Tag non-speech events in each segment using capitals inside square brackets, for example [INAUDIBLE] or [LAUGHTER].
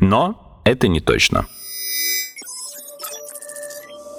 Но это не точно.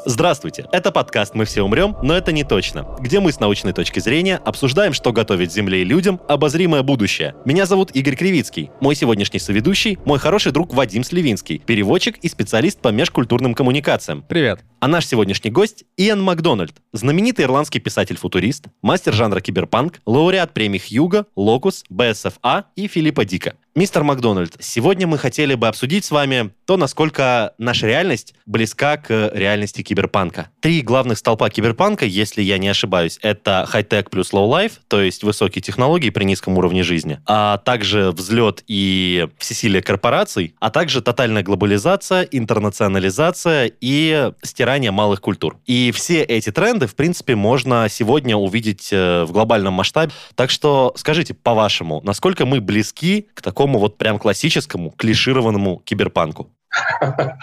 Здравствуйте, это подкаст «Мы все умрем, но это не точно», где мы с научной точки зрения обсуждаем, что готовит Земле и людям обозримое будущее. Меня зовут Игорь Кривицкий. Мой сегодняшний соведущий – мой хороший друг Вадим Сливинский, переводчик и специалист по межкультурным коммуникациям. Привет. А наш сегодняшний гость – Иэн Макдональд, знаменитый ирландский писатель-футурист, мастер жанра киберпанк, лауреат премий Хьюга, Локус, БСФА и Филиппа Дика. Мистер Макдональд, сегодня мы хотели бы обсудить с вами то, насколько наша реальность близка к реальности киберпанка. Три главных столпа киберпанка, если я не ошибаюсь, это high tech плюс low life, то есть высокие технологии при низком уровне жизни, а также взлет и всесилие корпораций, а также тотальная глобализация, интернационализация и стирание малых культур. И все эти тренды, в принципе, можно сегодня увидеть э, в глобальном масштабе. Так что скажите, по-вашему, насколько мы близки к такому вот прям классическому, клишированному киберпанку? [LAUGHS]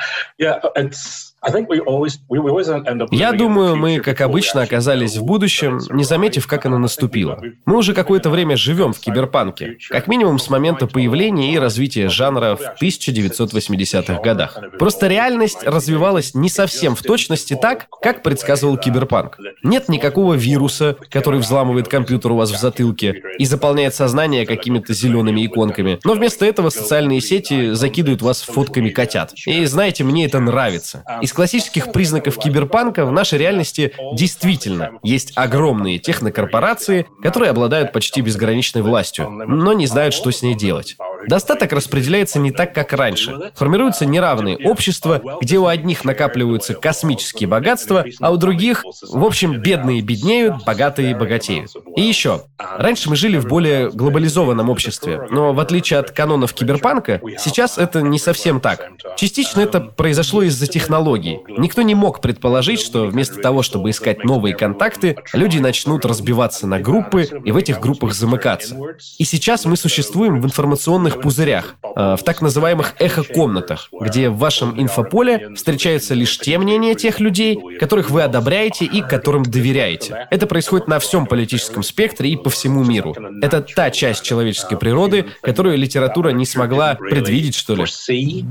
Я думаю, мы, как обычно, оказались в будущем, не заметив, как оно наступило. Мы уже какое-то время живем в киберпанке, как минимум с момента появления и развития жанра в 1980-х годах. Просто реальность развивалась не совсем в точности так, как предсказывал киберпанк. Нет никакого вируса, который взламывает компьютер у вас в затылке и заполняет сознание какими-то зелеными иконками, но вместо этого социальные сети закидывают вас фотками котят. И знаете, мне это нравится. Из классических признаков киберпанка в нашей реальности действительно есть огромные технокорпорации, которые обладают почти безграничной властью, но не знают, что с ней делать. Достаток распределяется не так, как раньше. Формируются неравные общества, где у одних накапливаются космические богатства, а у других, в общем, бедные беднеют, богатые богатеют. И еще. Раньше мы жили в более глобализованном обществе, но в отличие от канонов киберпанка, сейчас это не совсем так. Частично это произошло из-за технологий. Никто не мог предположить, что вместо того, чтобы искать новые контакты, люди начнут разбиваться на группы и в этих группах замыкаться. И сейчас мы существуем в информационных пузырях, э, в так называемых эхо-комнатах, где в вашем инфополе встречаются лишь те мнения тех людей, которых вы одобряете и которым доверяете. Это происходит на всем политическом спектре и по всему миру. Это та часть человеческой природы, которую литература не смогла предвидеть, что ли.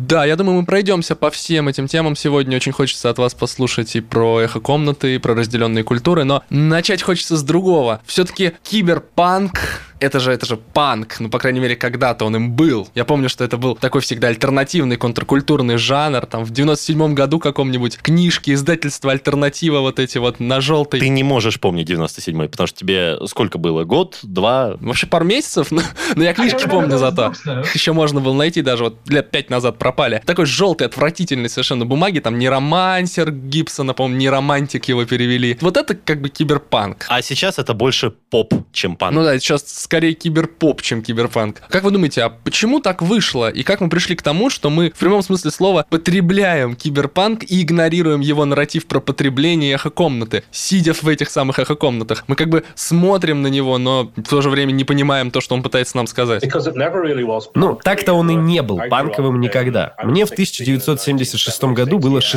Да, я думаю, мы пройдемся по всем этим темам сегодня. Очень хочется от вас послушать и про эхо-комнаты, и про разделенные культуры, но начать хочется с другого. Все-таки киберпанк это же, это же панк, ну, по крайней мере, когда-то он им был. Я помню, что это был такой всегда альтернативный контркультурный жанр, там, в 97-м году каком-нибудь книжки, издательство «Альтернатива» вот эти вот на желтой. Ты не можешь помнить 97-й, потому что тебе сколько было? Год? Два? Вообще пару месяцев, но, но я книжки помню зато. Еще можно было найти, даже вот лет пять назад пропали. Такой желтый, отвратительный совершенно бумаги, там не романсер Гибсона, по-моему, не романтик его перевели. Вот это как бы киберпанк. А сейчас это больше поп, чем панк. Ну да, сейчас скорее киберпоп, чем киберпанк. Как вы думаете, а почему так вышло? И как мы пришли к тому, что мы в прямом смысле слова потребляем киберпанк и игнорируем его нарратив про потребление эхо-комнаты, сидя в этих самых эхо-комнатах? Мы как бы смотрим на него, но в то же время не понимаем то, что он пытается нам сказать. Ну, так-то он и не был панковым никогда. Мне в 1976 году было 16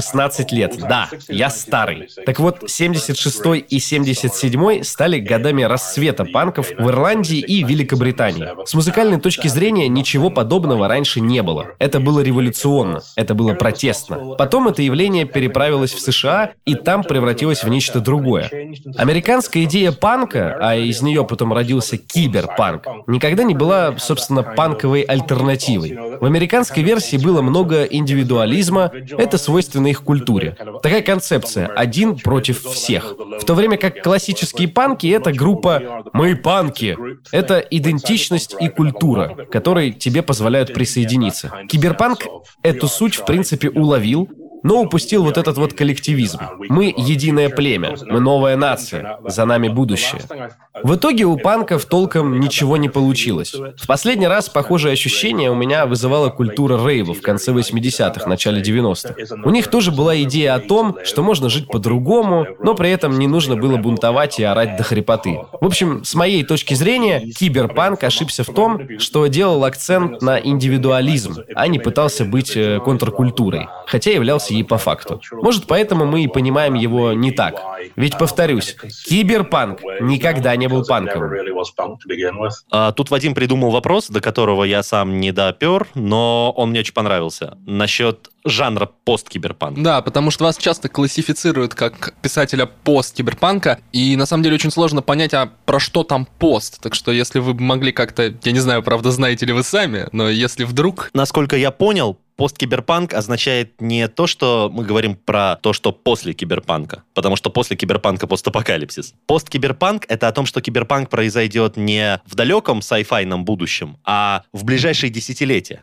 лет. Да, я старый. Так вот, 76 и 77 стали годами расцвета панков в Ирландии и Великобритании. С музыкальной точки зрения ничего подобного раньше не было. Это было революционно, это было протестно. Потом это явление переправилось в США и там превратилось в нечто другое. Американская идея панка, а из нее потом родился киберпанк, никогда не была, собственно, панковой альтернативой. В американской версии было много индивидуализма, это свойственно их культуре. Такая концепция – один против всех. В то время как классические панки – это группа «Мы панки». Это идентичность и культура, которые тебе позволяют присоединиться. Киберпанк эту суть, в принципе, уловил, но упустил вот этот вот коллективизм. Мы единое племя, мы новая нация, за нами будущее. В итоге у панков толком ничего не получилось. В последний раз похожее ощущение у меня вызывала культура рейва в конце 80-х, начале 90-х. У них тоже была идея о том, что можно жить по-другому, но при этом не нужно было бунтовать и орать до хрипоты. В общем, с моей точки зрения, киберпанк ошибся в том, что делал акцент на индивидуализм, а не пытался быть э, контркультурой, хотя являлся ей по факту. Может, поэтому мы и понимаем его не так. Ведь, повторюсь, киберпанк никогда не был панковым. А, тут Вадим придумал вопрос, до которого я сам не допер, но он мне очень понравился. Насчет жанра посткиберпанк. Да, потому что вас часто классифицируют как писателя посткиберпанка, и на самом деле очень сложно понять, а про что там пост. Так что если вы могли как-то, я не знаю, правда, знаете ли вы сами, но если вдруг... Насколько я понял, посткиберпанк означает не то, что мы говорим про то, что после киберпанка, потому что после киберпанка постапокалипсис. Посткиберпанк — это о том, что киберпанк произойдет не в далеком сайфайном будущем, а в ближайшие десятилетия.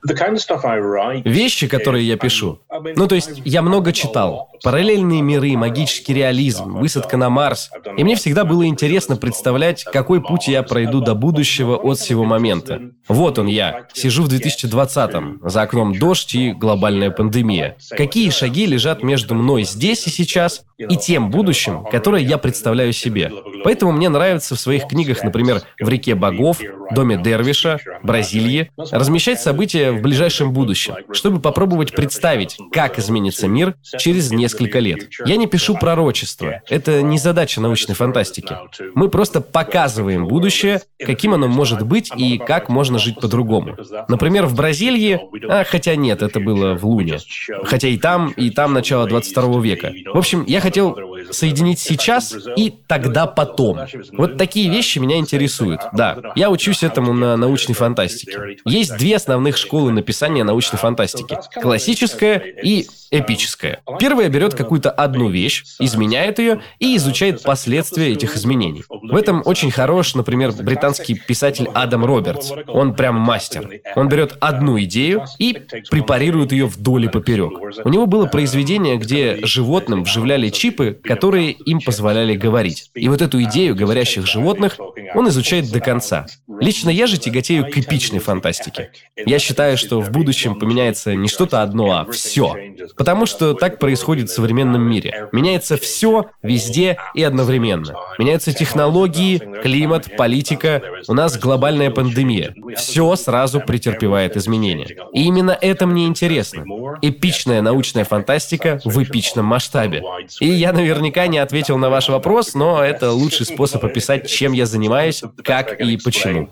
Вещи, которые я пишу. Ну, то есть, я много читал. Параллельные миры, магический реализм, высадка на Марс. И мне всегда было интересно представлять, какой путь я пройду до будущего от сего момента. Вот он я. Сижу в 2020-м. За окном дождь и глобальная пандемия. Какие шаги лежат между мной здесь и сейчас и тем будущим, которое я представляю себе. Поэтому мне нравится в своих книгах, например, «В реке богов», «Доме Дервиша», «Бразилии» размещать события в ближайшем будущем, чтобы попробовать представить, как изменится мир через несколько лет. Я не пишу пророчество. Это не задача научной фантастики. Мы просто показываем будущее, каким оно может быть и как можно жить по-другому. Например, в Бразилии... А, хотя нет, это было в Луне. Хотя и там, и там начало 22 века. В общем, я хотел соединить сейчас и тогда потом. Вот такие вещи меня интересуют. Да, я учусь этому на научной фантастике. Есть две основных школы написания научной фантастики. Классическая и эпическая. Первая берет какую-то одну вещь, изменяет ее и изучает последствия этих изменений. В этом очень хорош, например, британский писатель Адам Робертс. Он прям мастер. Он берет одну идею и препарирует ее вдоль и поперек. У него было произведение, где животным вживляли чипы, которые им позволяли говорить. И вот эту идею говорящих животных он изучает до конца. Лично я же тяготею к эпичной фантастике. Я считаю, что в будущем поменяется не что-то одно, а все. Потому что так происходит в современном мире. Меняется все, везде и одновременно. Меняются технологии, климат, политика. У нас глобальная пандемия. Все сразу претерпевает изменения. И именно это мне интересно. Эпичная научная фантастика в эпичном масштабе. И я наверняка не ответил на ваш вопрос, но это лучший способ описать, чем я занимаюсь, как и почему.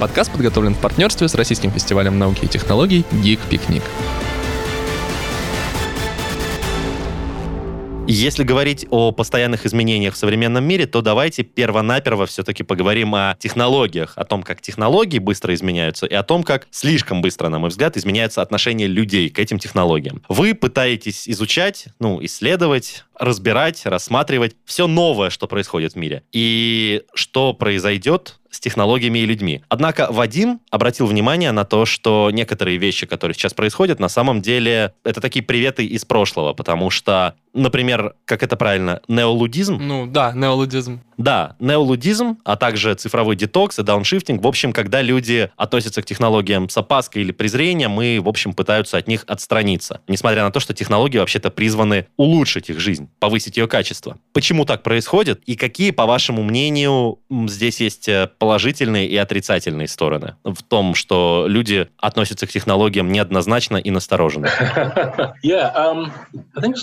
Подкаст подготовлен в партнерстве с Российским фестивалем науки и технологий «Гик Пикник». Если говорить о постоянных изменениях в современном мире, то давайте перво-наперво все-таки поговорим о технологиях, о том, как технологии быстро изменяются, и о том, как слишком быстро, на мой взгляд, изменяются отношения людей к этим технологиям. Вы пытаетесь изучать, ну, исследовать, разбирать, рассматривать все новое, что происходит в мире. И что произойдет с технологиями и людьми. Однако Вадим обратил внимание на то, что некоторые вещи, которые сейчас происходят, на самом деле это такие приветы из прошлого, потому что, например, как это правильно, неолудизм? Ну да, неолудизм. Да, неолудизм, а также цифровой детокс и дауншифтинг. В общем, когда люди относятся к технологиям с опаской или презрением, и, в общем, пытаются от них отстраниться. Несмотря на то, что технологии вообще-то призваны улучшить их жизнь, повысить ее качество. Почему так происходит? И какие, по вашему мнению, здесь есть э, положительные и отрицательные стороны в том, что люди относятся к технологиям неоднозначно и настороженно? [LAUGHS] Um,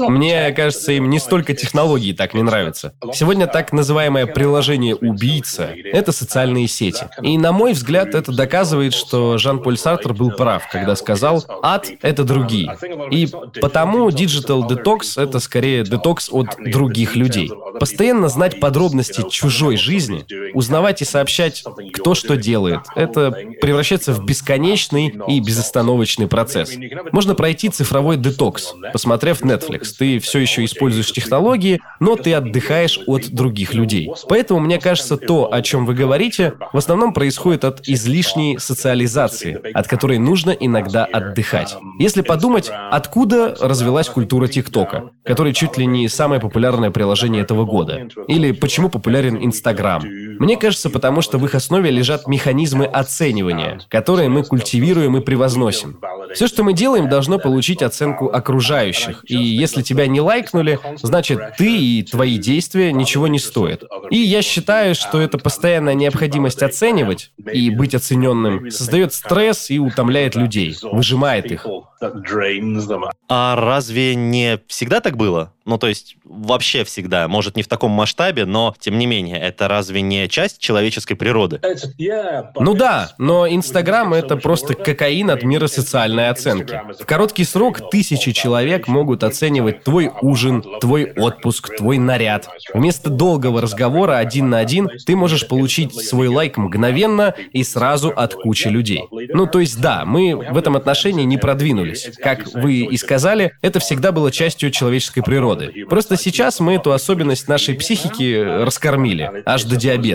Мне кажется, им не столько технологии так не нравятся. Сегодня так называемое приложение «убийца» — это социальные сети. И, на мой взгляд, это доказывает, что Жан-Поль Сартер был прав, когда сказал «ад — это другие». И потому Digital Detox — это скорее детокс от других людей. Постоянно знать подробности чужой жизни, узнавать и сообщать, кто что делает, это превращается в бесконечный и безостановочный процесс. Можно пройти цифровой детокс. Посмотрев Netflix, ты все еще используешь технологии, но ты отдыхаешь от других людей. Поэтому, мне кажется, то, о чем вы говорите, в основном происходит от излишней социализации, от которой нужно иногда отдыхать. Если подумать, откуда развелась культура ТикТока, который чуть ли не самое популярное приложение этого года, или почему популярен Инстаграм. Мне кажется, потому что в их основе лежат механизмы оценивания, которые мы культивируем и превозносим. Все, что мы делаем, должно получить оценку окружающих. И если тебя не лайкнули, значит, ты и твои действия ничего не стоят. И я считаю, что эта постоянная необходимость оценивать и быть оцененным создает стресс и утомляет людей, выжимает их. А разве не всегда так было? Ну, то есть, вообще всегда. Может, не в таком масштабе, но, тем не менее, это разве не часть человеческой природы? Ну да, но Инстаграм — это просто кокаин от мира социальной оценки. В короткий срок тысячи человек могут оценивать твой ужин, твой отпуск, твой наряд. Вместо долгого разговора один на один ты можешь получить свой лайк мгновенно и сразу от кучи людей. Ну, то есть, да, мы в этом отношении не продвинулись. Как вы и сказали, это всегда было частью человеческой природы природы. Просто сейчас мы эту особенность нашей психики раскормили, аж до диабета.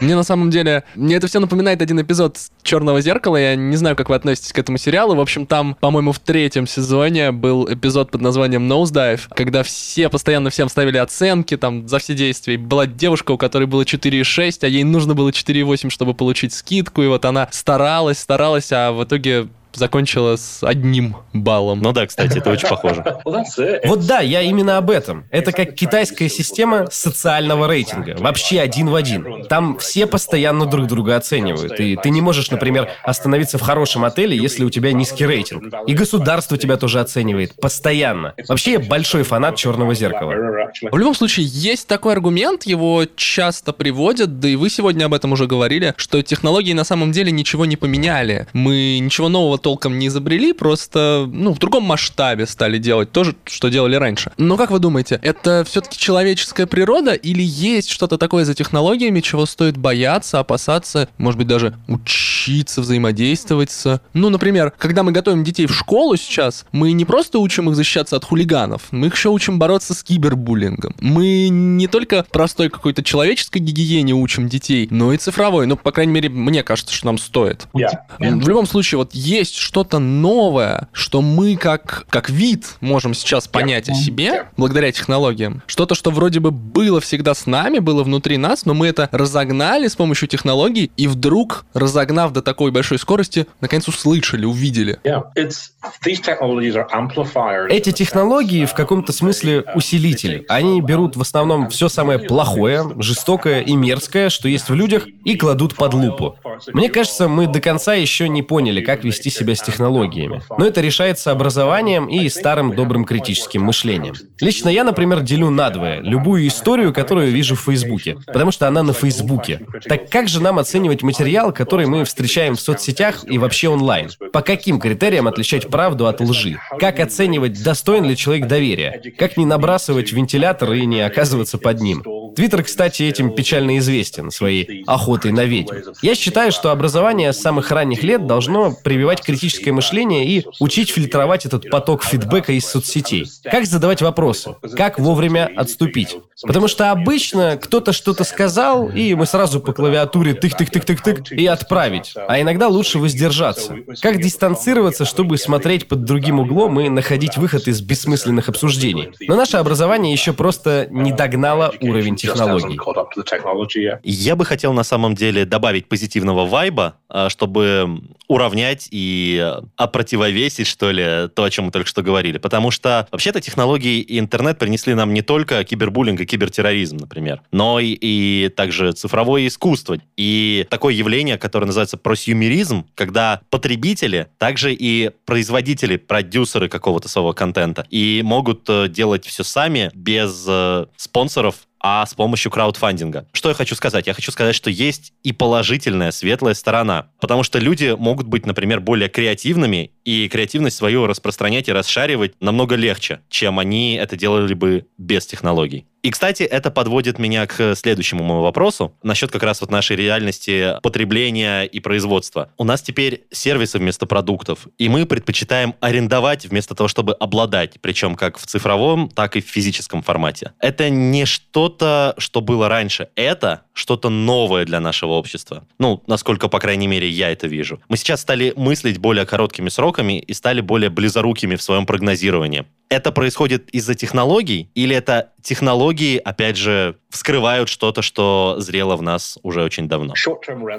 Мне на самом деле, мне это все напоминает один эпизод «Черного зеркала». Я не знаю, как вы относитесь к этому сериалу. В общем, там, по-моему, в третьем сезоне был эпизод под названием Nosedive, когда все постоянно всем ставили оценки там за все действия. Была девушка, у которой было 4,6, а ей нужно было 4,8, чтобы получить скидку, и вот она старалась, старалась, а в итоге закончила с одним баллом. Ну да, кстати, это очень похоже. [LAUGHS] Вот да, я именно об этом. Это как китайская система социального рейтинга. Вообще один в один. Там все постоянно друг друга оценивают. И ты не можешь, например, остановиться в хорошем отеле, если у тебя низкий рейтинг. И государство тебя тоже оценивает. Постоянно. Вообще я большой фанат «Черного зеркала». В любом случае, есть такой аргумент, его часто приводят, да и вы сегодня об этом уже говорили, что технологии на самом деле ничего не поменяли. Мы ничего нового толком не изобрели, просто, ну, в другом масштабе стали делать то же, что делали раньше. Но как вы думаете, это все-таки человеческая природа или есть что-то такое за технологиями, чего стоит бояться, опасаться, может быть, даже учиться взаимодействовать с... Ну, например, когда мы готовим детей в школу сейчас, мы не просто учим их защищаться от хулиганов, мы их еще учим бороться с кибербуллингом. Мы не только простой какой-то человеческой гигиене учим детей, но и цифровой. Ну, по крайней мере, мне кажется, что нам стоит. Yeah. В любом случае, вот есть что-то новое, что мы как, как вид можем сейчас понять о себе благодаря технологиям. Что-то, что вроде бы было всегда с нами, было внутри нас, но мы это разогнали с помощью технологий, и вдруг, разогнав до такой большой скорости, наконец услышали, увидели. Эти технологии в каком-то смысле усилители. Они берут в основном все самое плохое, жестокое и мерзкое, что есть в людях, и кладут под лупу. Мне кажется, мы до конца еще не поняли, как вести себя с технологиями. Но это решается образованием и старым добрым критическим мышлением. Лично я, например, делю надвое любую историю, которую вижу в Фейсбуке, потому что она на Фейсбуке. Так как же нам оценивать материал, который мы встречаем в соцсетях и вообще онлайн? По каким критериям отличать правду от лжи? Как оценивать, достоин ли человек доверия? Как не набрасывать вентилятор и не оказываться под ним? Твиттер, кстати, этим печально известен, своей охотой на ведьм. Я считаю, что образование с самых ранних лет должно прививать критическое мышление и учить фильтровать этот поток фидбэка из соцсетей. Как задавать вопросы? Как вовремя отступить? Потому что обычно кто-то что-то сказал, и мы сразу по клавиатуре тык-тык-тык-тык-тык и отправить. А иногда лучше воздержаться. Как дистанцироваться, чтобы смотреть под другим углом и находить выход из бессмысленных обсуждений. Но наше образование еще просто не догнало уровень технологий. Я бы хотел на самом деле добавить позитивного вайба, а, чтобы уравнять и опротивовесить, что ли, то, о чем мы только что говорили. Потому что вообще-то технологии и интернет принесли нам не только кибербуллинг и кибертерроризм, например, но и, и также цифровое искусство. И такое явление, которое называется просюмеризм, когда потребители, также и производители, продюсеры какого-то своего контента, и могут э, делать все сами без э, спонсоров а с помощью краудфандинга. Что я хочу сказать? Я хочу сказать, что есть и положительная, светлая сторона. Потому что люди могут быть, например, более креативными, и креативность свою распространять и расшаривать намного легче, чем они это делали бы без технологий. И, кстати, это подводит меня к следующему моему вопросу насчет как раз вот нашей реальности потребления и производства. У нас теперь сервисы вместо продуктов, и мы предпочитаем арендовать вместо того, чтобы обладать, причем как в цифровом, так и в физическом формате. Это не что-то, что было раньше, это что-то новое для нашего общества. Ну, насколько, по крайней мере, я это вижу. Мы сейчас стали мыслить более короткими сроками и стали более близорукими в своем прогнозировании. Это происходит из-за технологий или это технологии, опять же, вскрывают что-то, что зрело в нас уже очень давно?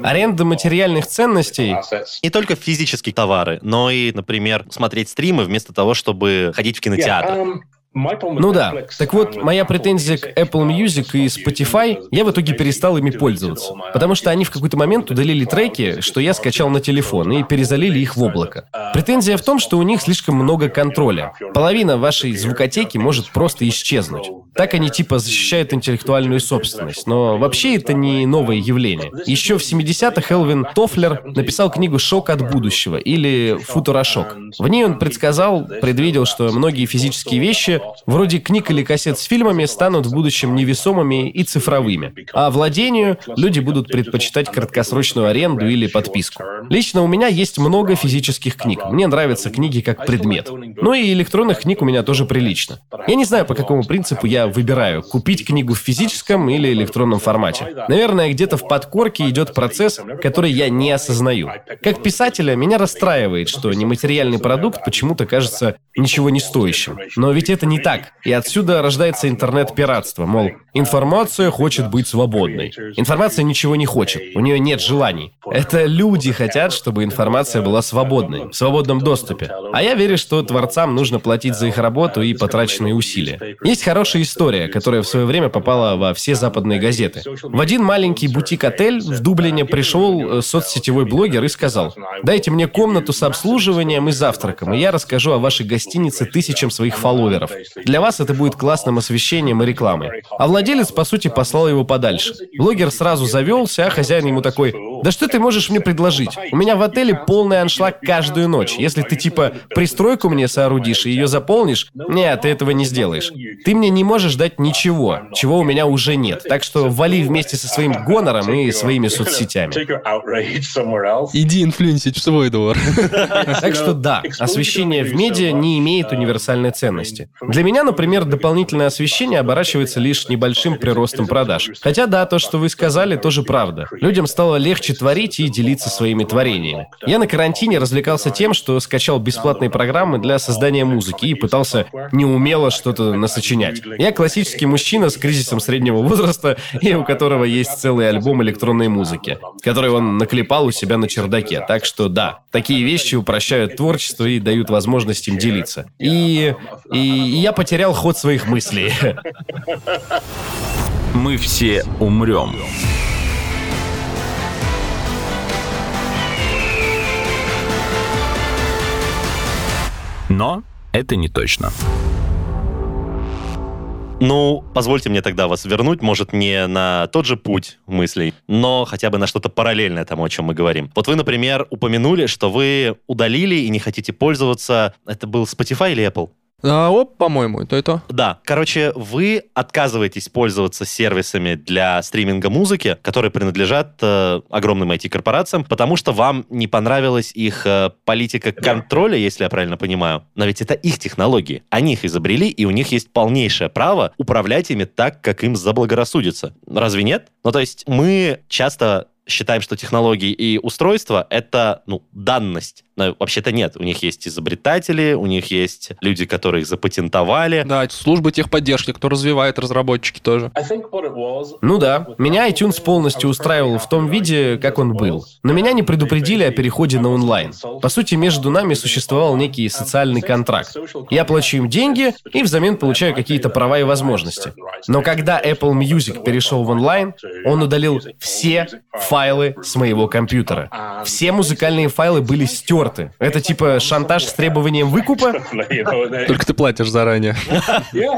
Аренда материальных ценностей Не только физические товары, но и, например, смотреть стримы вместо того, чтобы ходить в кинотеатр. Ну да. Так вот, моя претензия к Apple Music и Spotify, я в итоге перестал ими пользоваться. Потому что они в какой-то момент удалили треки, что я скачал на телефон, и перезалили их в облако. Претензия в том, что у них слишком много контроля. Половина вашей звукотеки может просто исчезнуть. Так они типа защищают интеллектуальную собственность. Но вообще это не новое явление. Еще в 70-х Элвин Тофлер написал книгу «Шок от будущего» или «Футурошок». В ней он предсказал, предвидел, что многие физические вещи, вроде книг или кассет с фильмами, станут в будущем невесомыми и цифровыми. А владению люди будут предпочитать краткосрочную аренду или подписку. Лично у меня есть много физических книг. Мне нравятся книги как предмет. Ну и электронных книг у меня тоже прилично. Я не знаю, по какому принципу я выбираю, купить книгу в физическом или электронном формате. Наверное, где-то в подкорке идет процесс, который я не осознаю. Как писателя, меня расстраивает, что нематериальный продукт почему-то кажется ничего не стоящим. Но ведь это не так. И отсюда рождается интернет-пиратство. Мол, информация хочет быть свободной. Информация ничего не хочет. У нее нет желаний. Это люди хотят, чтобы информация была свободной, в свободном доступе. А я верю, что творцам нужно платить за их работу и потраченные усилия. Есть хорошая история, которая в свое время попала во все западные газеты. В один маленький бутик-отель в Дублине пришел э, соцсетевой блогер и сказал, «Дайте мне комнату с обслуживанием и завтраком, и я расскажу о вашей гостинице тысячам своих фолловеров. Для вас это будет классным освещением и рекламой». А владелец, по сути, послал его подальше. Блогер сразу завелся, а хозяин ему такой, «Да что ты можешь мне предложить? У меня в отеле полный аншлаг каждую ночь. Если ты типа пристройку мне соорудишь и ее заполнишь, нет, ты этого не сделаешь. Ты мне не можешь дать ничего, чего у меня уже нет. Так что вали вместе со своим гонором и своими соцсетями. Иди инфлюенсить в свой двор. Так что да, освещение в медиа не имеет универсальной ценности. Для меня, например, дополнительное освещение оборачивается лишь небольшим приростом продаж. Хотя да, то, что вы сказали, тоже правда. Людям стало легче творить и делиться своими творениями. Я на карантине развлекался тем, что скачал бесплатные программы для создания музыки и пытался неумело что-то насочинять. Я классический мужчина с кризисом среднего возраста и у которого есть целый альбом электронной музыки, который он наклепал у себя на чердаке. Так что да, такие вещи упрощают творчество и дают возможность им делиться. И, и я потерял ход своих мыслей. [LAUGHS] Мы все умрем. Но это не точно. Ну, позвольте мне тогда вас вернуть, может, не на тот же путь мыслей, но хотя бы на что-то параллельное тому, о чем мы говорим. Вот вы, например, упомянули, что вы удалили и не хотите пользоваться... Это был Spotify или Apple? А, оп, по-моему, то и то. Да, короче, вы отказываетесь пользоваться сервисами для стриминга музыки, которые принадлежат э, огромным IT-корпорациям, потому что вам не понравилась их э, политика контроля, если я правильно понимаю. Но ведь это их технологии. Они их изобрели, и у них есть полнейшее право управлять ими так, как им заблагорассудится. Разве нет? Ну, то есть мы часто считаем, что технологии и устройства — это, ну, данность. Но вообще-то нет. У них есть изобретатели, у них есть люди, которые их запатентовали. Да, службы техподдержки, кто развивает, разработчики тоже. Ну да, меня iTunes полностью устраивал в том виде, как он был. Но меня не предупредили о переходе на онлайн. По сути, между нами существовал некий социальный контракт. Я плачу им деньги и взамен получаю какие-то права и возможности. Но когда Apple Music перешел в онлайн, он удалил все файлы с моего компьютера. Все музыкальные файлы были стерты оферты? Это типа шантаж с требованием выкупа? Только ты платишь заранее. [LAUGHS]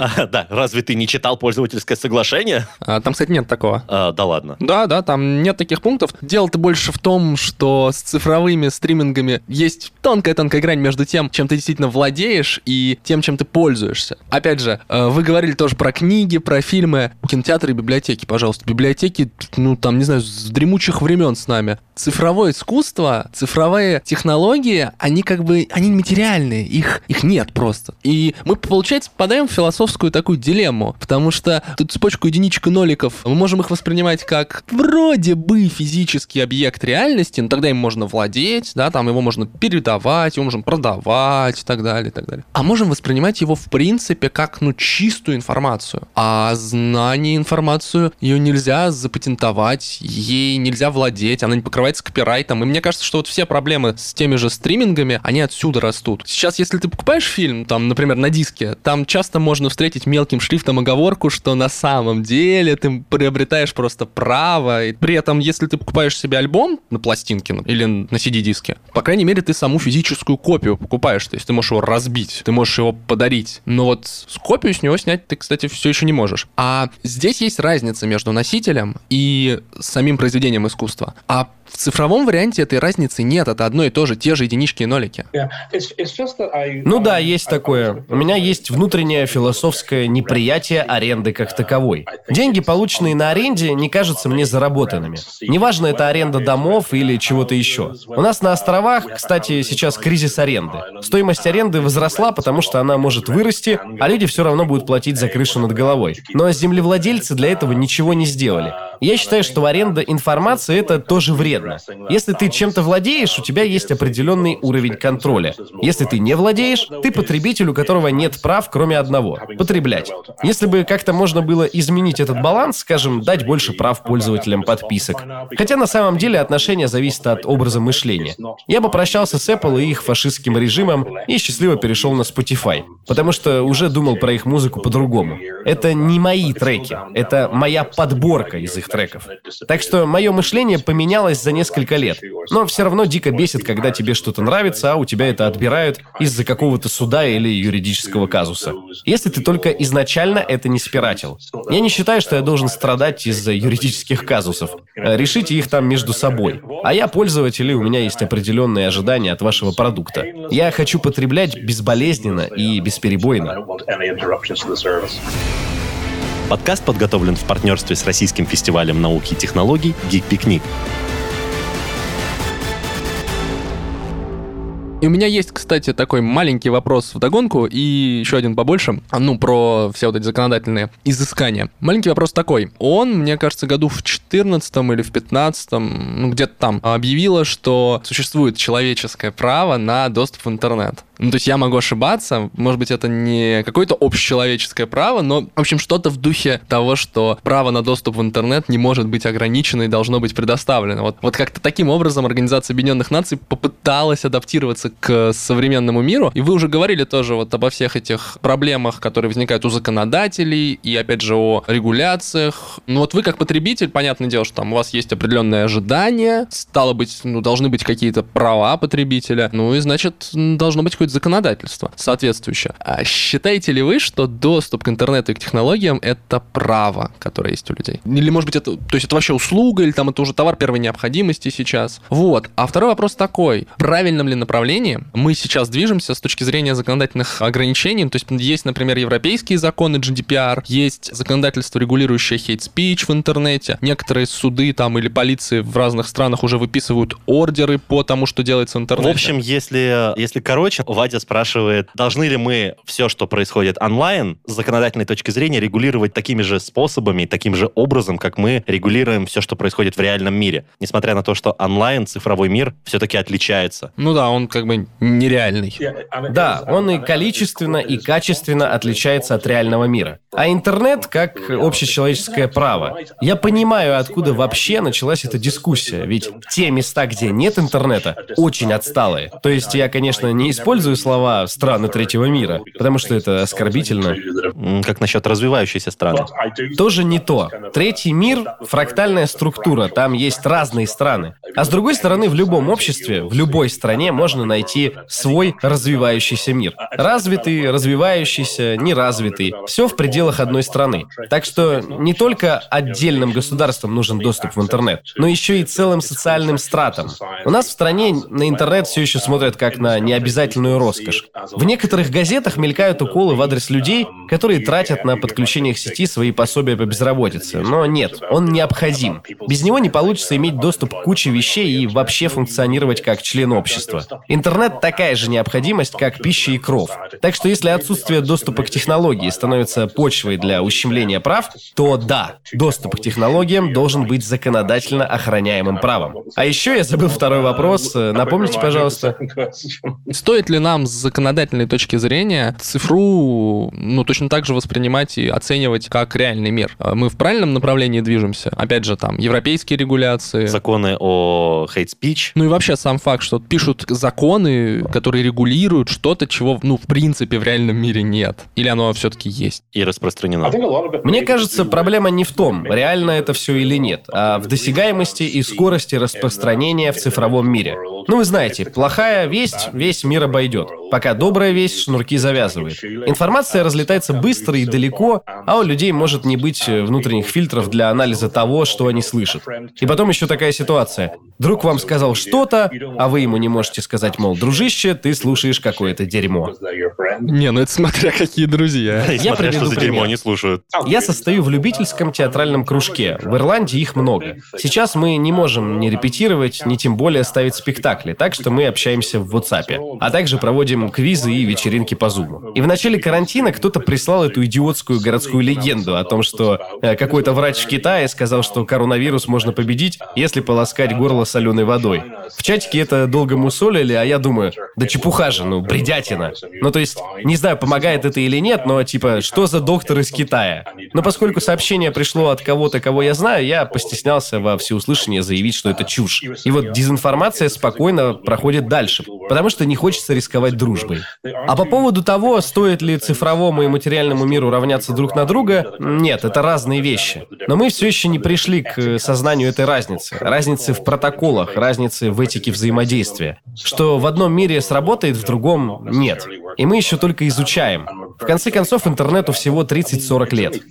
А, Да, разве ты не читал пользовательское соглашение? А, там, кстати, нет такого. А, Да ладно. Да, да, там нет таких пунктов. Дело-то больше в том, что с цифровыми стримингами есть тонкая-тонкая грань между тем, чем ты действительно владеешь, и тем, чем ты пользуешься. Опять же, э, вы говорили тоже про книги, про фильмы. Кинотеатры и библиотеки, пожалуйста. Библиотеки, ну, там, не знаю, с дремучих времен с нами. Цифровое искусство, цифровые технологии, они как бы, они материальные, их, их нет просто. И мы, получается, попадаем в философскую такую дилемму, потому что тут цепочку единичек и ноликов, мы можем их воспринимать как вроде бы физический объект реальности, но тогда им можно владеть, да, там его можно передавать, его можно продавать и так далее, и так далее. А можем воспринимать его в принципе как, ну, чистую информацию. А знание, информацию, ее нельзя запатентовать, ей нельзя владеть, она не покрывается копирайтом. И мне кажется, что вот все проблемы с теми же стримингами, они отсюда растут. Сейчас, если ты покупаешь фильм, там, например, на диске, там часто можно встретить мелким шрифтом оговорку, что на самом деле ты приобретаешь просто право. И при этом, если ты покупаешь себе альбом на пластинке ну, или на CD-диске, по крайней мере, ты саму физическую копию покупаешь. То есть ты можешь его разбить, ты можешь его подарить. Но вот с копию с него снять ты, кстати, все еще не можешь. А здесь есть разница между носителем и самим произведением искусства. А в цифровом варианте этой разницы нет, это одно и то же, те же единички и нолики. Ну да, есть такое. У меня есть внутреннее философское неприятие аренды как таковой. Деньги, полученные на аренде, не кажутся мне заработанными. Неважно, это аренда домов или чего-то еще. У нас на островах, кстати, сейчас кризис аренды. Стоимость аренды возросла, потому что она может вырасти, а люди все равно будут платить за крышу над головой. Но землевладельцы для этого ничего не сделали. Я считаю, что аренда информации это тоже вредно. Если ты чем-то владеешь, у тебя есть определенный уровень контроля. Если ты не владеешь, ты потребитель, у которого нет прав, кроме одного – потреблять. Если бы как-то можно было изменить этот баланс, скажем, дать больше прав пользователям подписок. Хотя на самом деле отношения зависят от образа мышления. Я бы прощался с Apple и их фашистским режимом и счастливо перешел на Spotify, потому что уже думал про их музыку по-другому. Это не мои треки, это моя подборка из их треков. Так что мое мышление поменялось за несколько лет. Но все равно дико бесит, когда тебе что-то нравится, а у тебя это отбирают из-за какого-то суда или юридического казуса. Если ты только изначально это не спиратил. Я не считаю, что я должен страдать из-за юридических казусов. Э, Решите их там между собой. А я пользователь, и у меня есть определенные ожидания от вашего продукта. Я хочу потреблять безболезненно и бесперебойно. Подкаст подготовлен в партнерстве с Российским фестивалем науки и технологий «Гик Пикник». И у меня есть, кстати, такой маленький вопрос в догонку и еще один побольше, ну, про все вот эти законодательные изыскания. Маленький вопрос такой. Он, мне кажется, году в 14 или в 15 ну, где-то там, объявила, что существует человеческое право на доступ в интернет. Ну, то есть я могу ошибаться, может быть, это не какое-то общечеловеческое право, но, в общем, что-то в духе того, что право на доступ в интернет не может быть ограничено и должно быть предоставлено. Вот, вот как-то таким образом Организация Объединенных Наций попыталась адаптироваться к современному миру. И вы уже говорили тоже вот обо всех этих проблемах, которые возникают у законодателей, и, опять же, о регуляциях. Ну, вот вы как потребитель, понятное дело, что там у вас есть определенные ожидания, стало быть, ну, должны быть какие-то права потребителя, ну, и, значит, должно быть какое-то законодательство соответствующее. А считаете ли вы, что доступ к интернету и к технологиям — это право, которое есть у людей? Или, может быть, это, то есть это вообще услуга, или там это уже товар первой необходимости сейчас? Вот. А второй вопрос такой. В правильном ли направлении мы сейчас движемся с точки зрения законодательных ограничений? То есть есть, например, европейские законы GDPR, есть законодательство, регулирующее speech в интернете. Некоторые суды там или полиции в разных странах уже выписывают ордеры по тому, что делается в интернете. В общем, если, если короче, Вадя спрашивает, должны ли мы все, что происходит онлайн, с законодательной точки зрения регулировать такими же способами, таким же образом, как мы регулируем все, что происходит в реальном мире. Несмотря на то, что онлайн, цифровой мир все-таки отличается. Ну да, он как бы нереальный. Да, он и количественно, и качественно отличается от реального мира. А интернет как общечеловеческое право. Я понимаю, откуда вообще началась эта дискуссия, ведь те места, где нет интернета, очень отсталые. То есть я, конечно, не использую использую слова «страны третьего мира», потому что это оскорбительно. Как насчет развивающейся страны? Тоже не то. Третий мир — фрактальная структура, там есть разные страны. А с другой стороны, в любом обществе, в любой стране можно найти свой развивающийся мир. Развитый, развивающийся, неразвитый. Все в пределах одной страны. Так что не только отдельным государствам нужен доступ в интернет, но еще и целым социальным стратам. У нас в стране на интернет все еще смотрят как на необязательную роскошь. В некоторых газетах мелькают уколы в адрес людей, которые тратят на подключение к сети свои пособия по безработице. Но нет, он необходим. Без него не получится иметь доступ к куче вещей и вообще функционировать как член общества. Интернет такая же необходимость, как пища и кров. Так что если отсутствие доступа к технологии становится почвой для ущемления прав, то да, доступ к технологиям должен быть законодательно охраняемым правом. А еще я забыл второй вопрос. Э, Напомните, пожалуйста. Стоит ли нам с законодательной точки зрения цифру, ну, точно так же воспринимать и оценивать как реальный мир? А Мы в правильном направлении движемся? Опять же, там, европейские регуляции. Законы о speech. Ну и вообще сам факт, что пишут законы, которые регулируют что-то, чего, ну, в принципе, в реальном мире нет. Или оно все-таки есть? и распространено. Мне кажется, проблема не в том, реально это все или нет, а в досягаемости и скорости распространения в цифровом мире. Ну, вы знаете, плохая весть весь мир обойдет, пока добрая весть шнурки завязывает. Информация разлетается быстро и далеко, а у людей может не быть э, внутренних фильтров для анализа того, что они слышат. И потом еще такая ситуация. Друг вам сказал что-то, а вы ему не можете сказать, мол, дружище, ты слушаешь какое-то дерьмо. Не, ну это смотря какие друзья. Я смотря, что приведу за дерьмо пример. они слушают. Я состою в любительском театральном кружке. В Ирландии их много. Сейчас мы не можем ни репетировать, ни тем более ставить спектакли, так что мы общаемся в WhatsApp. А также проводим квизы и вечеринки по Zoom. И в начале карантина кто-то прислал эту идиотскую городскую легенду о том, что э, какой-то врач в Китае сказал, что коронавирус можно победить, если полоскать горло соленой водой. В чатике это долго мусолили, а я думаю, да чепуха же, ну, бредятина. Ну, то есть, не знаю, помогает это или нет, но типа, что за доктор из Китая? Но поскольку сообщение пришло от кого-то, кого я знаю, я постеснялся во всеуслышание заявить, что это чушь. И вот дезинформация спокойно проходит дальше, потому что не хочется рисковать дружбой. А по поводу того, стоит ли цифровому и материальному миру равняться друг на друга, нет, это разные вещи. Но мы все еще не пришли к сознанию этой разницы. Разницы в протоколах, разницы в этике взаимодействия. Что в одном мире сработает, в другом нет. И мы еще только изучаем. В конце концов, интернету всего 30-40 лет.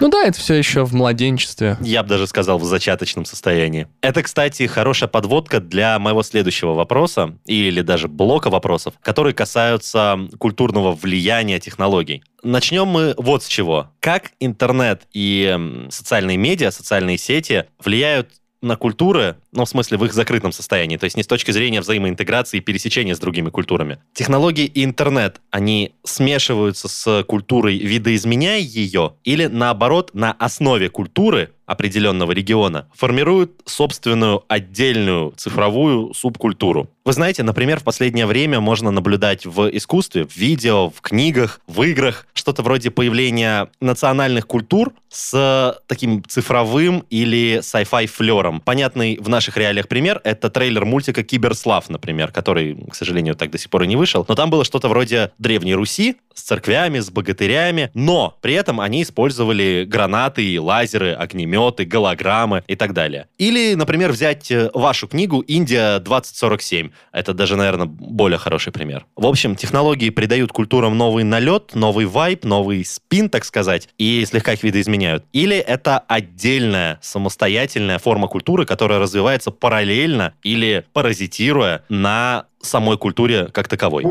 Ну да, это все еще в младенчестве. Я бы даже сказал, в зачаточном состоянии. Это, кстати, хорошая подводка для моего следующего вопроса, или даже блока вопросов, которые касаются культурного влияния технологий. Начнем мы вот с чего. Как интернет и социальные медиа, социальные сети влияют на культуры, ну, в смысле, в их закрытом состоянии, то есть не с точки зрения взаимоинтеграции и пересечения с другими культурами. Технологии и интернет, они смешиваются с культурой, видоизменяя ее, или наоборот, на основе культуры определенного региона формируют собственную отдельную цифровую субкультуру. Вы знаете, например, в последнее время можно наблюдать в искусстве, в видео, в книгах, в играх что-то вроде появления национальных культур с таким цифровым или sci-fi флером. Понятный в наших реалиях пример — это трейлер мультика «Киберслав», например, который, к сожалению, так до сих пор и не вышел. Но там было что-то вроде Древней Руси с церквями, с богатырями, но при этом они использовали гранаты, лазеры, огнеметы, голограммы и так далее. Или, например, взять э, вашу книгу «Индия 2047». Это даже, наверное, более хороший пример. В общем, технологии придают культурам новый налет, новый вайб, новый спин, так сказать, и слегка их видоизменяют. Или это отдельная самостоятельная форма культуры, которая развивается параллельно или паразитируя на самой культуре как таковой.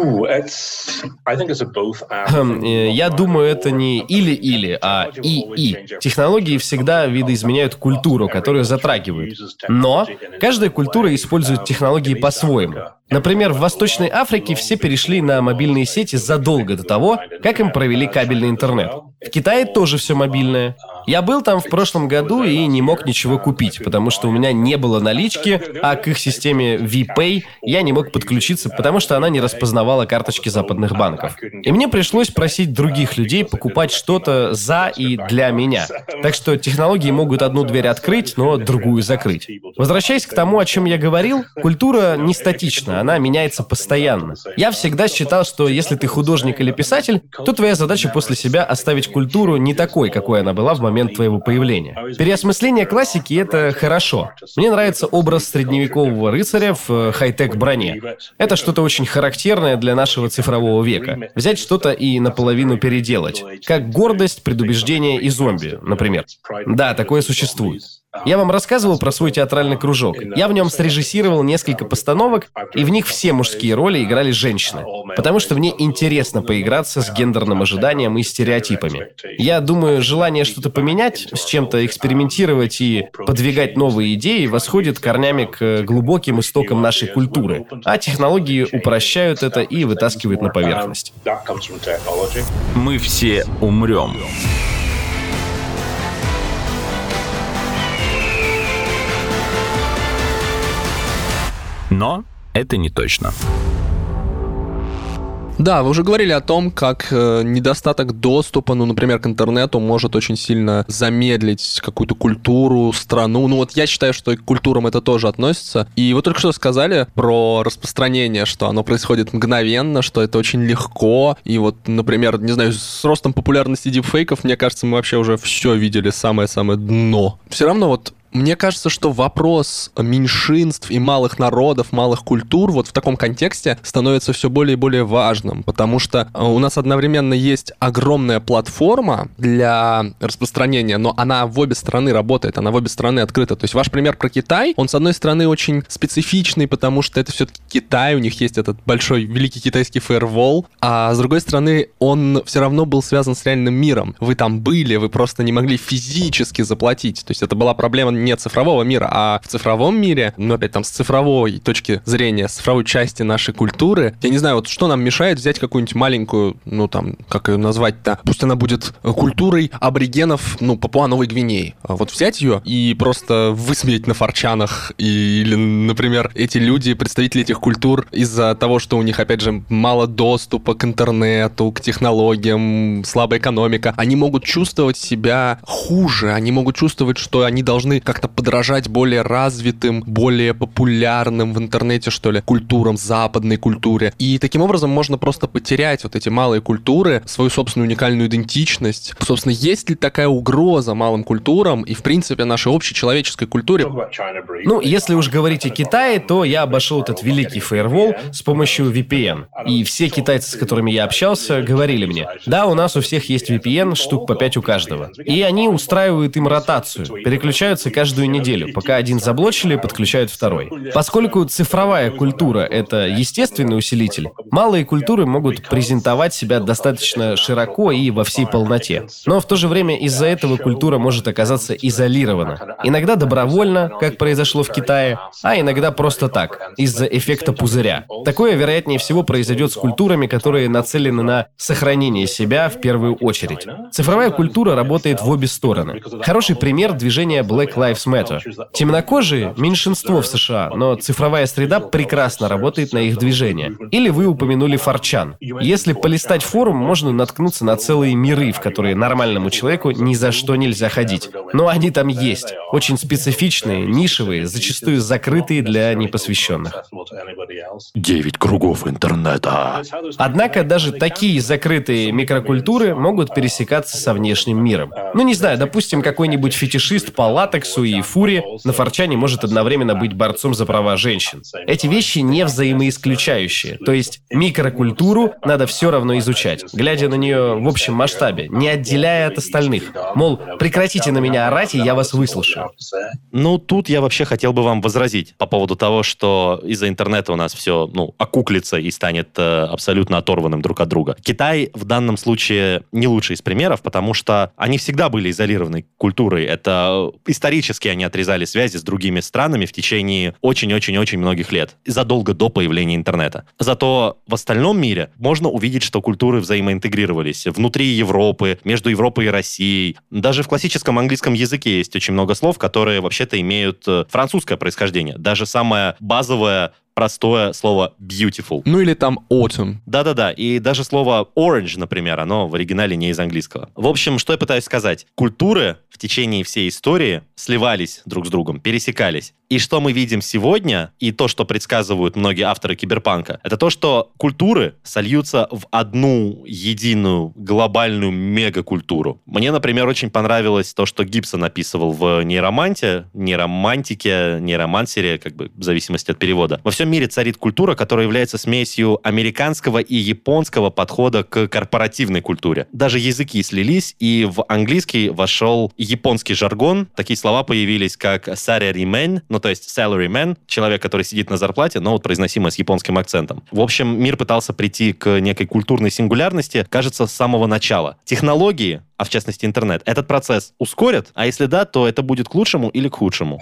Хм, э, Я думаю, это не или-или, а и-и. Технологии всегда видоизменяют культуру, которую затрагивают. Но каждая культура использует технологии по-своему. Например, в Восточной Африке все перешли на мобильные сети задолго до того, как им провели кабельный интернет. В Китае тоже все мобильное. Я был там в прошлом году и не мог ничего купить, потому что у меня не было налички, а к их системе VPay я не мог подключиться подключиться, потому что она не распознавала карточки западных банков. И мне пришлось просить других людей покупать что-то за и для меня. Так что технологии могут одну дверь открыть, но другую закрыть. Возвращаясь к тому, о чем я говорил, культура не статична, она меняется постоянно. Я всегда считал, что если ты художник или писатель, то твоя задача после себя оставить культуру не такой, какой она была в момент твоего появления. Переосмысление классики — это хорошо. Мне нравится образ средневекового рыцаря в э, хай-тек броне. Это что-то очень характерное для нашего цифрового века. Взять что-то и наполовину переделать. Как гордость, предубеждение и зомби, например. Да, такое существует. Я вам рассказывал про свой театральный кружок. Я в нем срежиссировал несколько постановок, и в них все мужские роли играли женщины. Потому что мне интересно поиграться с гендерным ожиданием и стереотипами. Я думаю, желание что-то поменять, с чем-то экспериментировать и подвигать новые идеи восходит корнями к глубоким истокам нашей культуры, а технологии упрощают это и вытаскивают на поверхность. Мы все умрем. Но это не точно. Да, вы уже говорили о том, как э, недостаток доступа, ну, например, к интернету может очень сильно замедлить какую-то культуру, страну. Ну, вот я считаю, что к культурам это тоже относится. И вы только что сказали про распространение, что оно происходит мгновенно, что это очень легко. И вот, например, не знаю, с ростом популярности дипфейков, мне кажется, мы вообще уже все видели, самое-самое дно. Все равно вот мне кажется, что вопрос меньшинств и малых народов, малых культур вот в таком контексте становится все более и более важным, потому что э, у нас одновременно есть огромная платформа для распространения, но она в обе стороны работает, она в обе стороны открыта. То есть ваш пример про Китай, он с одной стороны очень специфичный, потому что это все-таки Китай, у них есть этот большой великий китайский фаервол, а с другой стороны он все равно был связан с реальным миром. Вы там были, вы просто не могли физически заплатить. То есть это была проблема не цифрового мира, а в цифровом мире, ну, опять там, с цифровой точки зрения, с цифровой части нашей культуры, я не знаю, вот что нам мешает взять какую-нибудь маленькую, ну, там, как ее назвать-то, пусть она будет культурой аборигенов, ну, Папуа-Новой Гвинеи. А вот взять ее и просто высмеять на форчанах, и, или, например, эти люди, представители этих культур, из-за того, что у них, опять же, мало доступа к интернету, к технологиям, слабая экономика, они могут чувствовать себя хуже, они могут чувствовать, что они должны как-то подражать более развитым, более популярным в интернете, что ли, культурам, западной культуре. И таким образом можно просто потерять вот эти малые культуры, свою собственную уникальную идентичность. Собственно, есть ли такая угроза малым культурам и, в принципе, нашей общей человеческой культуре? Ну, если уж говорить о Китае, то я обошел этот великий фаервол с помощью VPN. И все китайцы, с которыми я общался, говорили мне, да, у нас у всех есть VPN, штук по 5 у каждого. И они устраивают им ротацию, переключаются каждую неделю. Пока один заблочили, подключают второй. Поскольку цифровая культура — это естественный усилитель, малые культуры могут презентовать себя достаточно широко и во всей полноте. Но в то же время из-за этого культура может оказаться изолирована. Иногда добровольно, как произошло в Китае, а иногда просто так, из-за эффекта пузыря. Такое, вероятнее всего, произойдет с культурами, которые нацелены на сохранение себя в первую очередь. Цифровая культура работает в обе стороны. Хороший пример движения Black Lives Matter. Темнокожие – меньшинство в США, но цифровая среда прекрасно работает на их движение. Или вы упомянули форчан. Если полистать форум, можно наткнуться на целые миры, в которые нормальному человеку ни за что нельзя ходить. Но они там есть. Очень специфичные, нишевые, зачастую закрытые для непосвященных. Девять кругов интернета. Однако даже такие закрытые микрокультуры могут пересекаться со внешним миром. Ну, не знаю, допустим, какой-нибудь фетишист по латексу и фуре на форчане может одновременно быть борцом за права женщин. Эти вещи не взаимоисключающие. То есть микрокультуру надо все равно изучать, глядя на нее в общем масштабе, не отделяя от остальных. Мол, прекратите на меня орать, и я вас выслушаю. Ну, тут я вообще хотел бы вам возразить по поводу того, что из-за интернета у нас все, ну, окуклится и станет э, абсолютно оторванным друг от друга. Китай в данном случае не лучший из примеров, потому что они всегда были изолированной культурой. Это исторически они отрезали связи с другими странами в течение очень-очень-очень многих лет, задолго до появления интернета. Зато в остальном мире можно увидеть, что культуры взаимоинтегрировались внутри Европы, между Европой и Россией. Даже в классическом английском языке есть очень много слов, которые вообще-то имеют э, французское происхождение. Даже самое базовое простое слово beautiful. Ну или там autumn. Да-да-да, и даже слово orange, например, оно в оригинале не из английского. В общем, что я пытаюсь сказать? Культуры в течение всей истории сливались друг с другом, пересекались. И что мы видим сегодня, и то, что предсказывают многие авторы киберпанка, это то, что культуры сольются в одну единую глобальную мегакультуру. Мне, например, очень понравилось то, что Гибсон описывал в нейроманте, нейромантике, нейромансере, как бы в зависимости от перевода. Во всем мире царит культура, которая является смесью американского и японского подхода к корпоративной культуре. Даже языки слились, и в английский вошел японский жаргон. Такие слова появились, как salaryman, ну то есть salaryman, человек, который сидит на зарплате, но вот произносимое с японским акцентом. В общем, мир пытался прийти к некой культурной сингулярности, кажется, с самого начала. Технологии а в частности интернет, этот процесс ускорят? А если да, то это будет к лучшему или к худшему?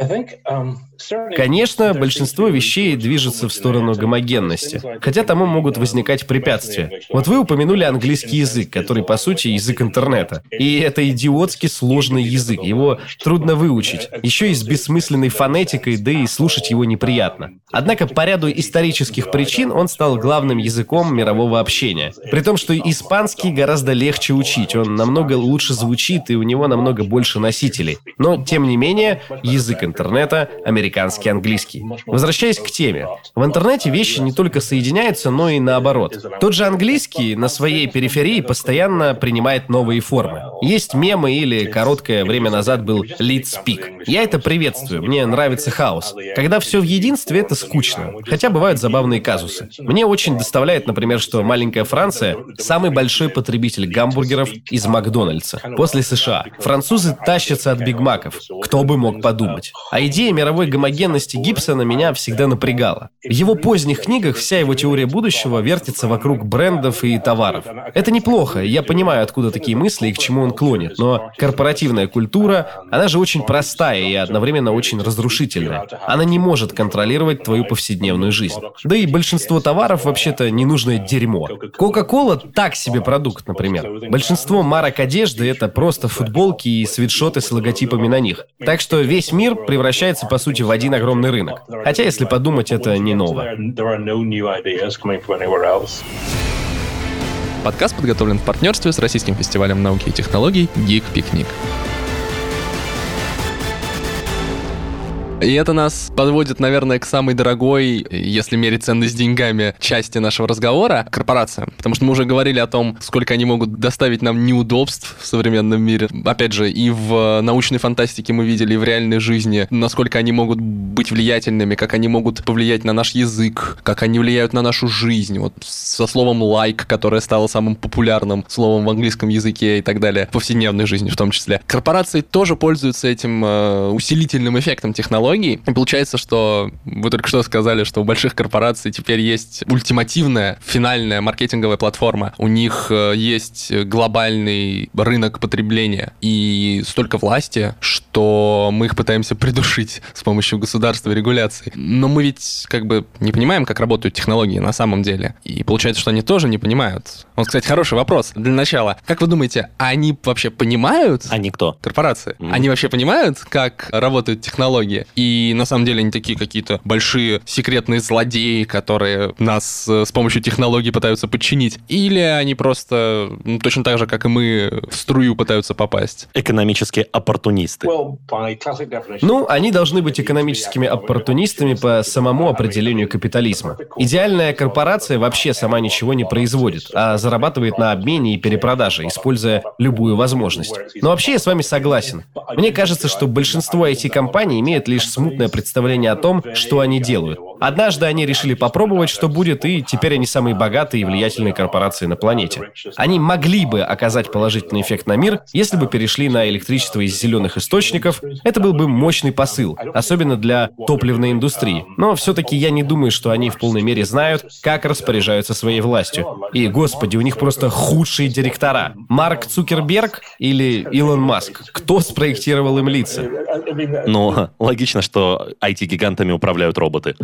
Конечно, большинство вещей движется в сторону гомогенности, хотя тому могут возникать препятствия. Вот вы упомянули английский язык, который, по сути, язык интернета. И это идиотски сложный язык, его трудно выучить. Еще и с бессмысленной фонетикой, да и слушать его неприятно. Однако по ряду исторических причин он стал главным языком мирового общения. При том, что испанский гораздо легче учить, он намного лучше звучит и у него намного больше носителей. Но, тем не менее, язык интернета — американский английский. Возвращаясь к теме. В интернете вещи не только соединяются, но и наоборот. Тот же английский на своей периферии постоянно принимает новые формы. Есть мемы или короткое время назад был lead speak. Я это приветствую, мне нравится хаос. Когда все в единстве, это скучно. Хотя бывают забавные казусы. Мне очень доставляет, например, что маленькая Франция – самый большой потребитель гамбургеров из Макдональдса. После США. Французы тащатся от бигмаков. Кто бы мог подумать. А идея мировой гомогенности Гибсона меня всегда напрягала. В его поздних книгах вся его теория будущего вертится вокруг брендов и товаров. Это неплохо, я понимаю, откуда такие мысли и к чему он клонит, но корпоративная культура, она же очень простая и одновременно очень разрушительная. Она не может контролировать твою повседневную жизнь. Да и большинство товаров вообще-то ненужное дерьмо. Кока-кола так себе продукт, например. Большинство марок одежды это просто футболки и свитшоты с логотипами на них. Так что весь мир превращается по сути в один огромный рынок. Хотя, если подумать, это не ново. Подкаст подготовлен в партнерстве с Российским фестивалем науки и технологий «Гик Пикник». И это нас подводит, наверное, к самой дорогой, если мерить ценность деньгами, части нашего разговора — корпорациям. Потому что мы уже говорили о том, сколько они могут доставить нам неудобств в современном мире. Опять же, и в научной фантастике мы видели, и в реальной жизни, насколько они могут быть влиятельными, как они могут повлиять на наш язык, как они влияют на нашу жизнь. Вот со словом «лайк», которое стало самым популярным словом в английском языке и так далее, в повседневной жизни в том числе. Корпорации тоже пользуются этим э, усилительным эффектом технологий, технологий. И получается, что вы только что сказали, что у больших корпораций теперь есть ультимативная, финальная маркетинговая платформа. У них э, есть глобальный рынок потребления и столько власти, что мы их пытаемся придушить с помощью государства и регуляций. Но мы ведь как бы не понимаем, как работают технологии на самом деле. И получается, что они тоже не понимают. Вот, кстати, хороший вопрос для начала. Как вы думаете, они вообще понимают? Они кто? Корпорации. Mm-hmm. Они вообще понимают, как работают технологии? И на самом деле они такие какие-то большие секретные злодеи, которые нас э, с помощью технологий пытаются подчинить. Или они просто ну, точно так же, как и мы, в струю пытаются попасть. Экономические оппортунисты. Ну, они должны быть экономическими оппортунистами по самому определению капитализма. Идеальная корпорация вообще сама ничего не производит, а зарабатывает на обмене и перепродаже, используя любую возможность. Но вообще я с вами согласен. Мне кажется, что большинство IT-компаний имеет лишь смутное представление о том, что они делают. Однажды они решили попробовать, что будет, и теперь они самые богатые и влиятельные корпорации на планете. Они могли бы оказать положительный эффект на мир, если бы перешли на электричество из зеленых источников. Это был бы мощный посыл, особенно для топливной индустрии. Но все-таки я не думаю, что они в полной мере знают, как распоряжаются своей властью. И, господи, у них просто худшие директора. Марк Цукерберг или Илон Маск? Кто спроектировал им лица? Ну, логично, что IT-гигантами управляют роботы.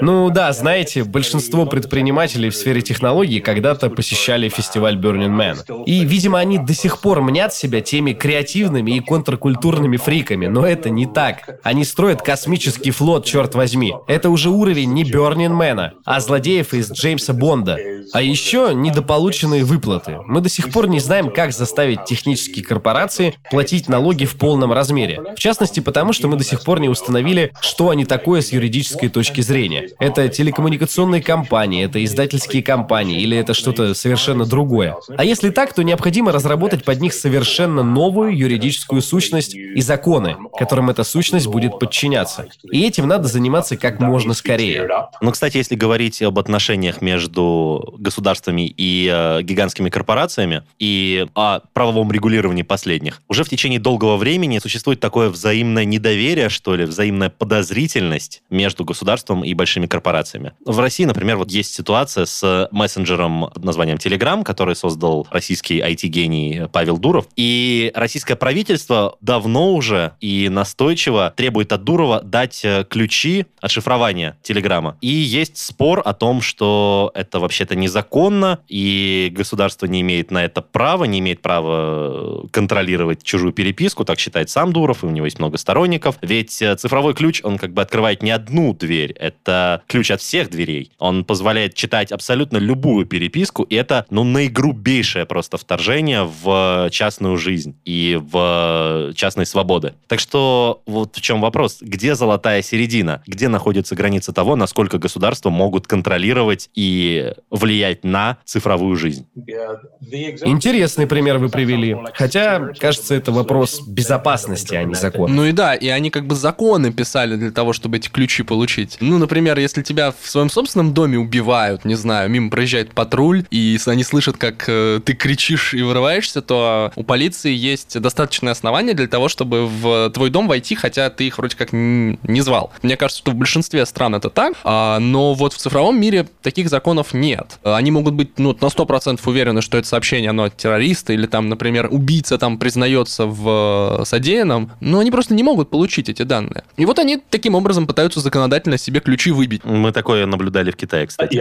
Ну да, знаете, большинство предпринимателей в сфере технологий когда-то посещали фестиваль Burning Man. И, видимо, они до сих пор мнят себя теми креативными и контркультурными фриками, но это не так. Они строят космический флот, черт возьми. Это уже уровень не Burning Man, а злодеев из Джеймса Бонда. А еще недополученные выплаты. Мы до сих пор не знаем, как заставить технические корпорации платить налоги в полном размере. В частности, потому что мы до сих пор не установили, что они такое с юридической точки зрения. Это телекоммуникационные компании, это издательские компании или это что-то совершенно другое. А если так, то необходимо разработать под них совершенно новую юридическую сущность и законы, которым эта сущность будет подчиняться. И этим надо заниматься как можно скорее. Ну, кстати, если говорить об отношениях между государствами и э, гигантскими корпорациями и о правовом регулировании последних, уже в течение долгого времени существует такое взаимное недоверие, что ли, взаимная подозрительность между государством и большими корпорациями. В России, например, вот есть ситуация с мессенджером под названием Telegram, который создал российский IT-гений Павел Дуров. И российское правительство давно уже и настойчиво требует от Дурова дать э, ключи от шифрования Телеграма. И есть спор о том, что это вообще-то незаконно, и государство не имеет на это права, не имеет права контролировать чужую переписку, так считает сам Дуров, и у него есть много сторонников. Ведь э, цифровой ключ, он как бы открывает не одну дверь, это ключ от всех дверей. Он позволяет читать абсолютно любую переписку, и это, ну, наигрубейшее просто вторжение в частную жизнь и в частные свободы. Так что вот в чем вопрос. Где золотая середина? Где находится граница того, насколько государства могут контролировать и влиять на цифровую жизнь? Интересный пример вы привели. Хотя, кажется, это вопрос безопасности, а не закона. Ну и да, и они как бы законы писали для того, чтобы эти ключи получить. Ну, например, если тебя в своем собственном доме убивают, не знаю, мимо проезжает патруль, и они слышат, как э, ты кричишь и вырываешься, то у полиции есть достаточное основание для того, чтобы в твой дом войти, хотя ты их вроде как не звал. Мне кажется, что в большинстве стран это так, а, но вот в цифровом мире таких законов нет. Они могут быть ну, на 100% уверены, что это сообщение, оно от террориста, или там, например, убийца там признается в содеянном, но они просто не могут получить эти данные. И вот они таким образом пытаются законодательно себе ключи выбить. Мы такое наблюдали в Китае, кстати.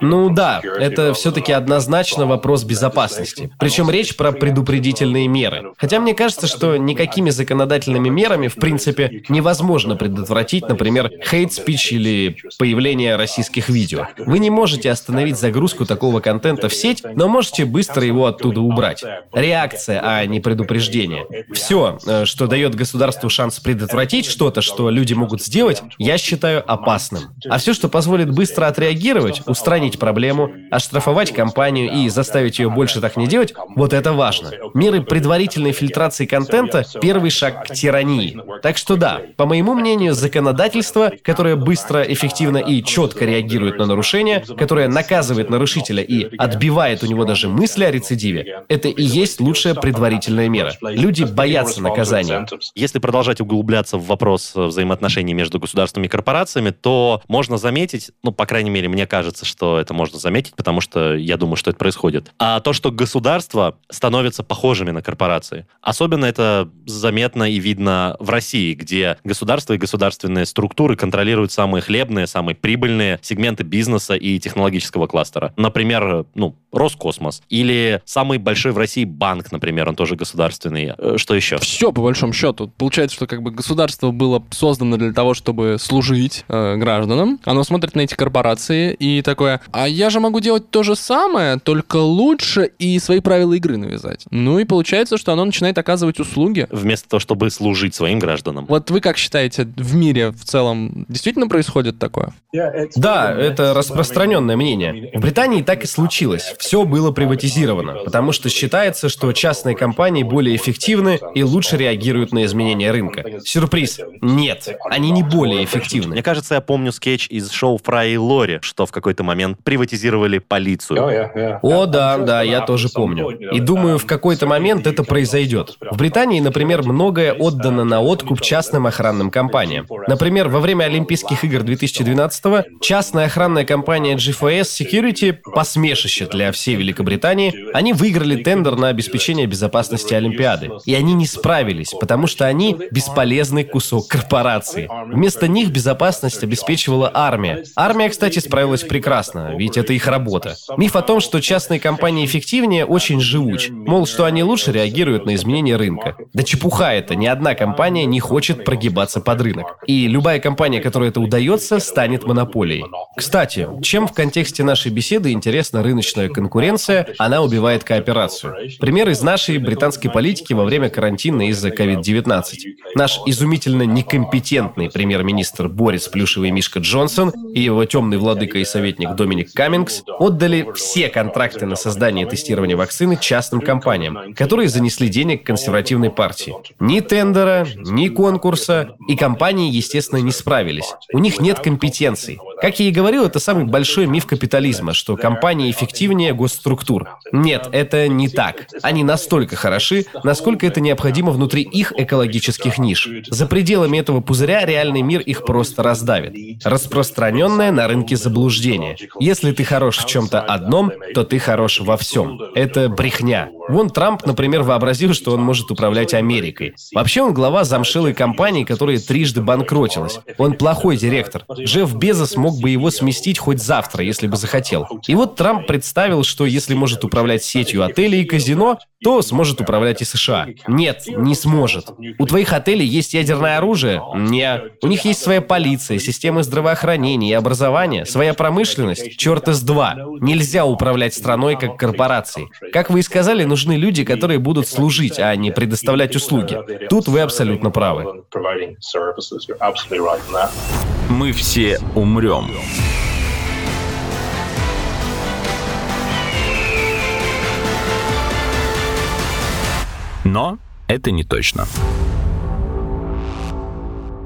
Ну да, это все-таки однозначно вопрос безопасности. Причем речь про предупредительные меры. Хотя мне кажется, что никакими законодательными мерами, в принципе, невозможно предотвратить, например, хейт-спич или появление российских видео. Вы не можете остановить загрузку такого контента в сеть, но можете быстро его оттуда убрать. Реакция, а не предупреждение. Все, э, что дает государству шанс предотвратить что-то, что люди могут сделать, я считаю опасным. А все, что позволит быстро отреагировать, устранить проблему, оштрафовать компанию и заставить ее больше так не делать, вот это важно. Меры предварительной фильтрации контента – первый шаг к тирании. Так что да, по моему мнению, законодательство, которое быстро, эффективно и четко реагирует на нарушения, которое наказывает нарушителя и отбивает у него даже мысли о рецидиве, это и есть лучшая предварительная мера. Люди боятся наказания. Если продолжать углубляться в вопрос взаимоотношений между государствами и корпорациями, то можно заметить, ну, по крайней мере, мне кажется, что это можно заметить, потому что я думаю, что это происходит. А то, что государства становятся похожими на корпорации. Особенно это заметно и видно в России, где государство и государственные структуры контролируют самые хлебные, самые прибыльные сегменты бизнеса и технологического кластера. Например, ну, Роскосмос. Или самый большой в России банк, например, он тоже государственный. Э, что еще? Все, по большому счету. Получается, что как бы государство было создано для того, чтобы служить э, гражданам. Оно смотрит на эти корпорации и такое, а я же могу делать то же самое, только лучше и свои правила игры навязать. Ну и получается, что оно начинает оказывать услуги. Вместо того, чтобы служить своим гражданам. Вот вы как считаете, в мире в целом действительно происходит такое? Да, это распространенное мнение. В Британии так и случилось. Все было приватизировано, потому что считается, что частные компании более эффективны и лучше реагируют на изменения рынка. Сюрприз. Нет, они не более эффективны. Мне кажется, я помню скетч из шоу Фрай и Лори, что в какой-то момент приватизировали полицию. О, да, да, я тоже помню. И думаю, в какой-то момент это произойдет. В Британии, например, многое отдано на откуп частным охранным компаниям. Например, во время Олимпийских игр 2012-го частная охранная компания GFS Security, посмешище для всей Великобритании, они выиграли тендер на обеспечение безопасности Олимпиады. И они не справились, потому что они бесполезный кусок корпорации. Вместо них безопасность обеспечивала армия. Армия, кстати, справилась прекрасно, ведь это их работа. Миф о том, что частные компании эффективнее, очень живуч. Мол, что они лучше реагируют на изменения рынка. Да чепуха это, ни одна компания не хочет прогибаться под рынок. И любая компания, которой это удается, станет монополией. Кстати, чем в контексте нашей беседы интересна рыночная конкуренция, она убивает кооперацию. Пример из нашей британской политики во время карантина из-за COVID-19. Наш изумительно некомпетентный премьер-министр Борис Плюшевый Мишка Джонсон и его темный владыка и советник Доминик Каммингс отдали все контракты на создание и тестирование вакцины частным компаниям, которые занесли денег консервативной партии. Ни тендера, ни конкурса, и компании, естественно, не справились. У них нет компетенций. Как я и говорил, это самый большой миф капитализма, что компании эффективнее госструктур. Нет, это не так. Они настолько хороши, насколько это необходимо внутри их экологических ниш. За пределами этого пузыря реальный мир их просто раздавит. Распространенное на рынке заблуждение. Если ты хорош в чем-то одном, то ты хорош во всем. Это брехня. Вон Трамп, например, вообразил, что он может управлять Америкой. Вообще он глава замшелой компании, которая трижды банкротилась. Он плохой директор. Джефф Безос мог бы его сместить хоть завтра, если бы захотел. И вот Трамп представил, что если может управлять сетью отелей и казино, то сможет управлять и США. Нет, не сможет. У твоих отелей есть ядерное оружие? Не. У них есть своя полиция, системы здравоохранения и образования, своя промышленность? Черт из два. Нельзя управлять страной как корпорацией. Как вы и сказали, нужны люди, которые будут служить, а не предоставлять услуги. Тут вы абсолютно правы. Мы все умрем. Но это не точно.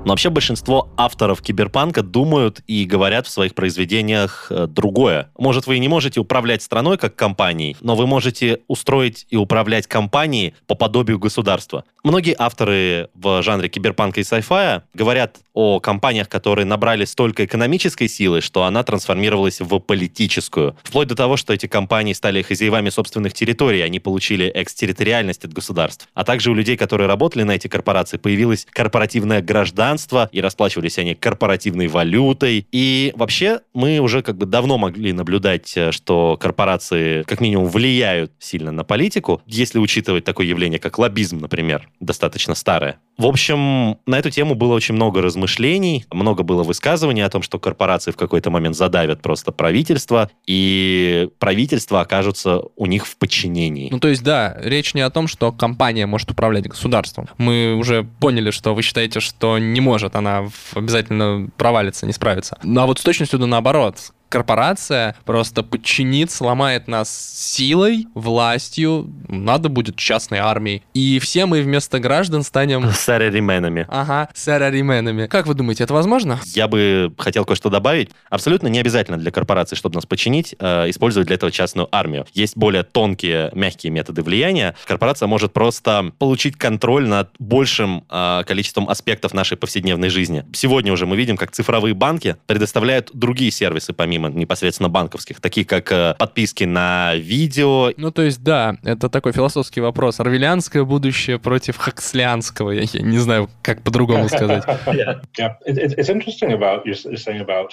Но вообще большинство авторов киберпанка думают и говорят в своих произведениях э, другое. Может, вы не можете управлять страной как компанией, но вы можете устроить и управлять компанией по подобию государства. Многие авторы в жанре киберпанка и сайфая говорят о компаниях, которые набрали столько экономической силы, что она трансформировалась в политическую. Вплоть до того, что эти компании стали хозяевами собственных территорий, они получили экстерриториальность от государств. А также у людей, которые работали на эти корпорации, появилось корпоративное гражданство, и расплачивались они корпоративной валютой. И вообще мы уже как бы давно могли наблюдать, э, что корпорации как минимум влияют сильно на политику, если учитывать такое явление, как лоббизм, например, достаточно старое. В общем, на эту тему было очень много размышлений, много было высказываний о том, что корпорации в какой-то момент задавят просто правительство, и правительство окажутся у них в подчинении. Ну, то есть, да, речь не о том, что компания может управлять государством. Мы уже поняли, что вы считаете, что не может, она обязательно провалится, не справится. Ну, а вот с точностью да наоборот корпорация просто подчинит, сломает нас силой, властью, надо будет частной армией. И все мы вместо граждан станем... [LAUGHS] Сарарименами. Ага, сарарименами. Как вы думаете, это возможно? Я бы хотел кое-что добавить. Абсолютно не обязательно для корпорации, чтобы нас подчинить, э, использовать для этого частную армию. Есть более тонкие, мягкие методы влияния. Корпорация может просто получить контроль над большим э, количеством аспектов нашей повседневной жизни. Сегодня уже мы видим, как цифровые банки предоставляют другие сервисы, помимо непосредственно банковских, такие как э, подписки на видео. Ну, то есть, да, это такой философский вопрос. Орвелианское будущее против хакслианского. Я, я не знаю, как по-другому сказать. [LAUGHS]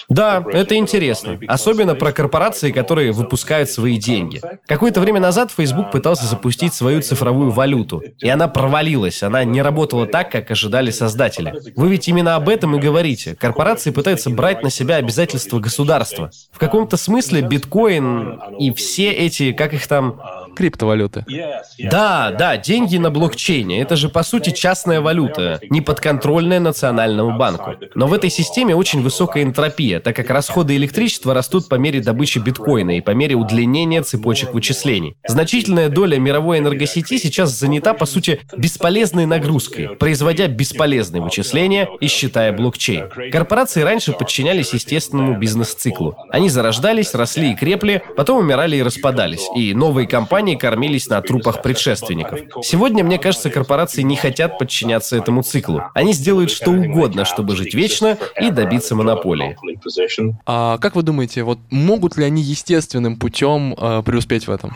Да, это интересно. Особенно про корпорации, которые выпускают свои деньги. Какое-то время назад Facebook пытался запустить свою цифровую валюту. И она провалилась. Она не работала так, как ожидали создатели. Вы ведь именно об этом и говорите. Корпорации пытаются брать на себя обязательства государства. В каком-то смысле биткоин и все эти, как их там... Криптовалюты. Да, да, деньги на блокчейне. Это же, по сути, частная валюта, не подконтрольная национальному банку. Но в этой системе очень высокая энтропия, так как расходы электричества растут по мере добычи биткоина и по мере удлинения цепочек вычислений. Значительная доля мировой энергосети сейчас занята, по сути, бесполезной нагрузкой, производя бесполезные вычисления и считая блокчейн. Корпорации раньше подчинялись естественному бизнес-циклу. Они зарождались, росли и крепли, потом умирали и распадались, и новые компании кормились на трупах предшественников. Сегодня, мне кажется, корпорации не хотят подчиняться этому циклу. Они сделают что угодно, чтобы жить вечно и добиться монополии. А как вы думаете, вот могут ли они естественным путем э, преуспеть в этом?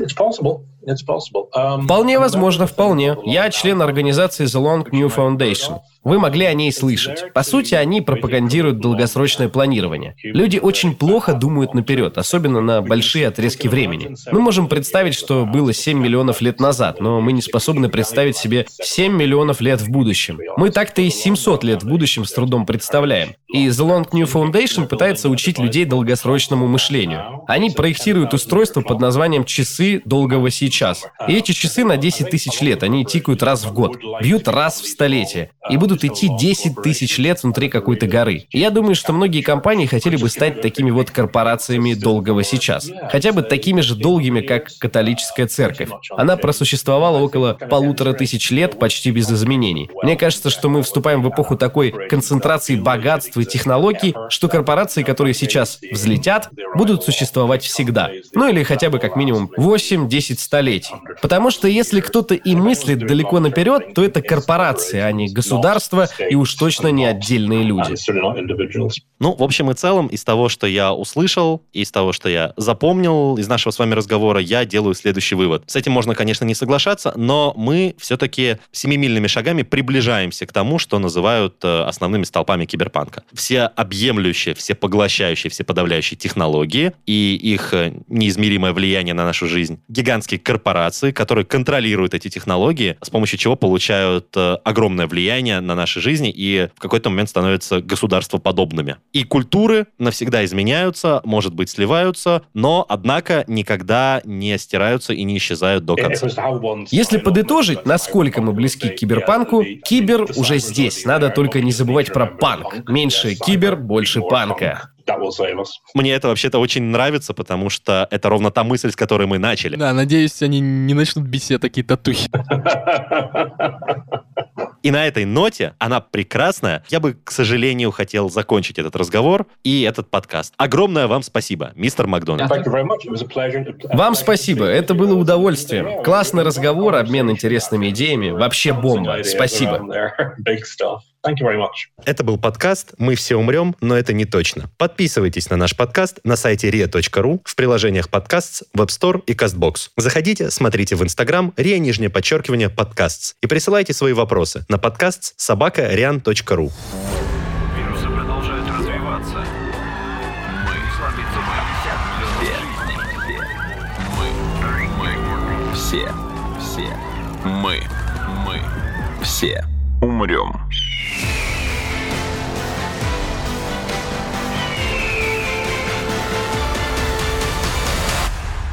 Вполне возможно, вполне. Я член организации The Long New Foundation. Вы могли о ней слышать. По сути, они пропагандируют долгосрочное планирование. Люди очень плохо думают наперед, особенно на большие отрезки времени. Мы можем представить, что было 7 миллионов лет назад, но мы не способны представить себе 7 миллионов лет в будущем. Мы так-то и 700 лет в будущем с трудом представляем. И The Long New Foundation пытается учить людей долгосрочному мышлению. Они проектируют устройство под названием «часы долгого сейчас». И эти часы на 10 тысяч лет, они тикают раз в год, бьют раз в столетие и будут идти 10 тысяч лет внутри какой-то горы. И я думаю, что многие компании хотели бы стать такими вот корпорациями долгого сейчас. Хотя бы такими же долгими, как католическая церковь. Она просуществовала около полутора тысяч лет почти без изменений. Мне кажется, что мы вступаем в эпоху такой концентрации богатства и технологий, что корпорации, которые сейчас взлетят, будут существовать всегда. Ну или хотя бы как минимум 8-10 столетий. Потому что если кто-то и мыслит далеко наперед, то это корпорации, а не государство и уж точно не отдельные люди. Ну, в общем и целом, из того, что я услышал, из того, что я запомнил из нашего с вами разговора, я делаю следующий вывод. С этим можно, конечно, не соглашаться, но мы все-таки семимильными шагами приближаемся к тому, что называют э, основными столпами киберпанка. Все объемлющие, все поглощающие, все подавляющие технологии и их э, неизмеримое влияние на нашу жизнь. Гигантские корпорации, которые контролируют эти технологии, с помощью чего получают э, огромное влияние на наши жизни и в какой-то момент становятся государствоподобными. И культуры навсегда изменяются, может быть, сливаются, но, однако, никогда не стираются и не исчезают до конца. Если подытожить, насколько мы близки к киберпанку, кибер уже здесь. Надо только не забывать про панк. Меньше кибер, больше панка. Мне это вообще-то очень нравится, потому что это ровно та мысль, с которой мы начали. Да, надеюсь, они не начнут бить себе такие татухи. И на этой ноте, она прекрасная, я бы, к сожалению, хотел закончить этот разговор и этот подкаст. Огромное вам спасибо, мистер Макдональд. Вам спасибо, это было удовольствием. Классный разговор, обмен интересными идеями. Вообще бомба. Спасибо. [LAUGHS] Это был подкаст «Мы все умрем, но это не точно». Подписывайтесь на наш подкаст на сайте ria.ru, в приложениях подкаст, Web Store и CastBox. Заходите, смотрите в Instagram ria, нижнее подчеркивание, подкаст и присылайте свои вопросы на подкаст собака rian.ru. Вирусы продолжают развиваться. Мы все, мы, все, мы, мы, все умрем.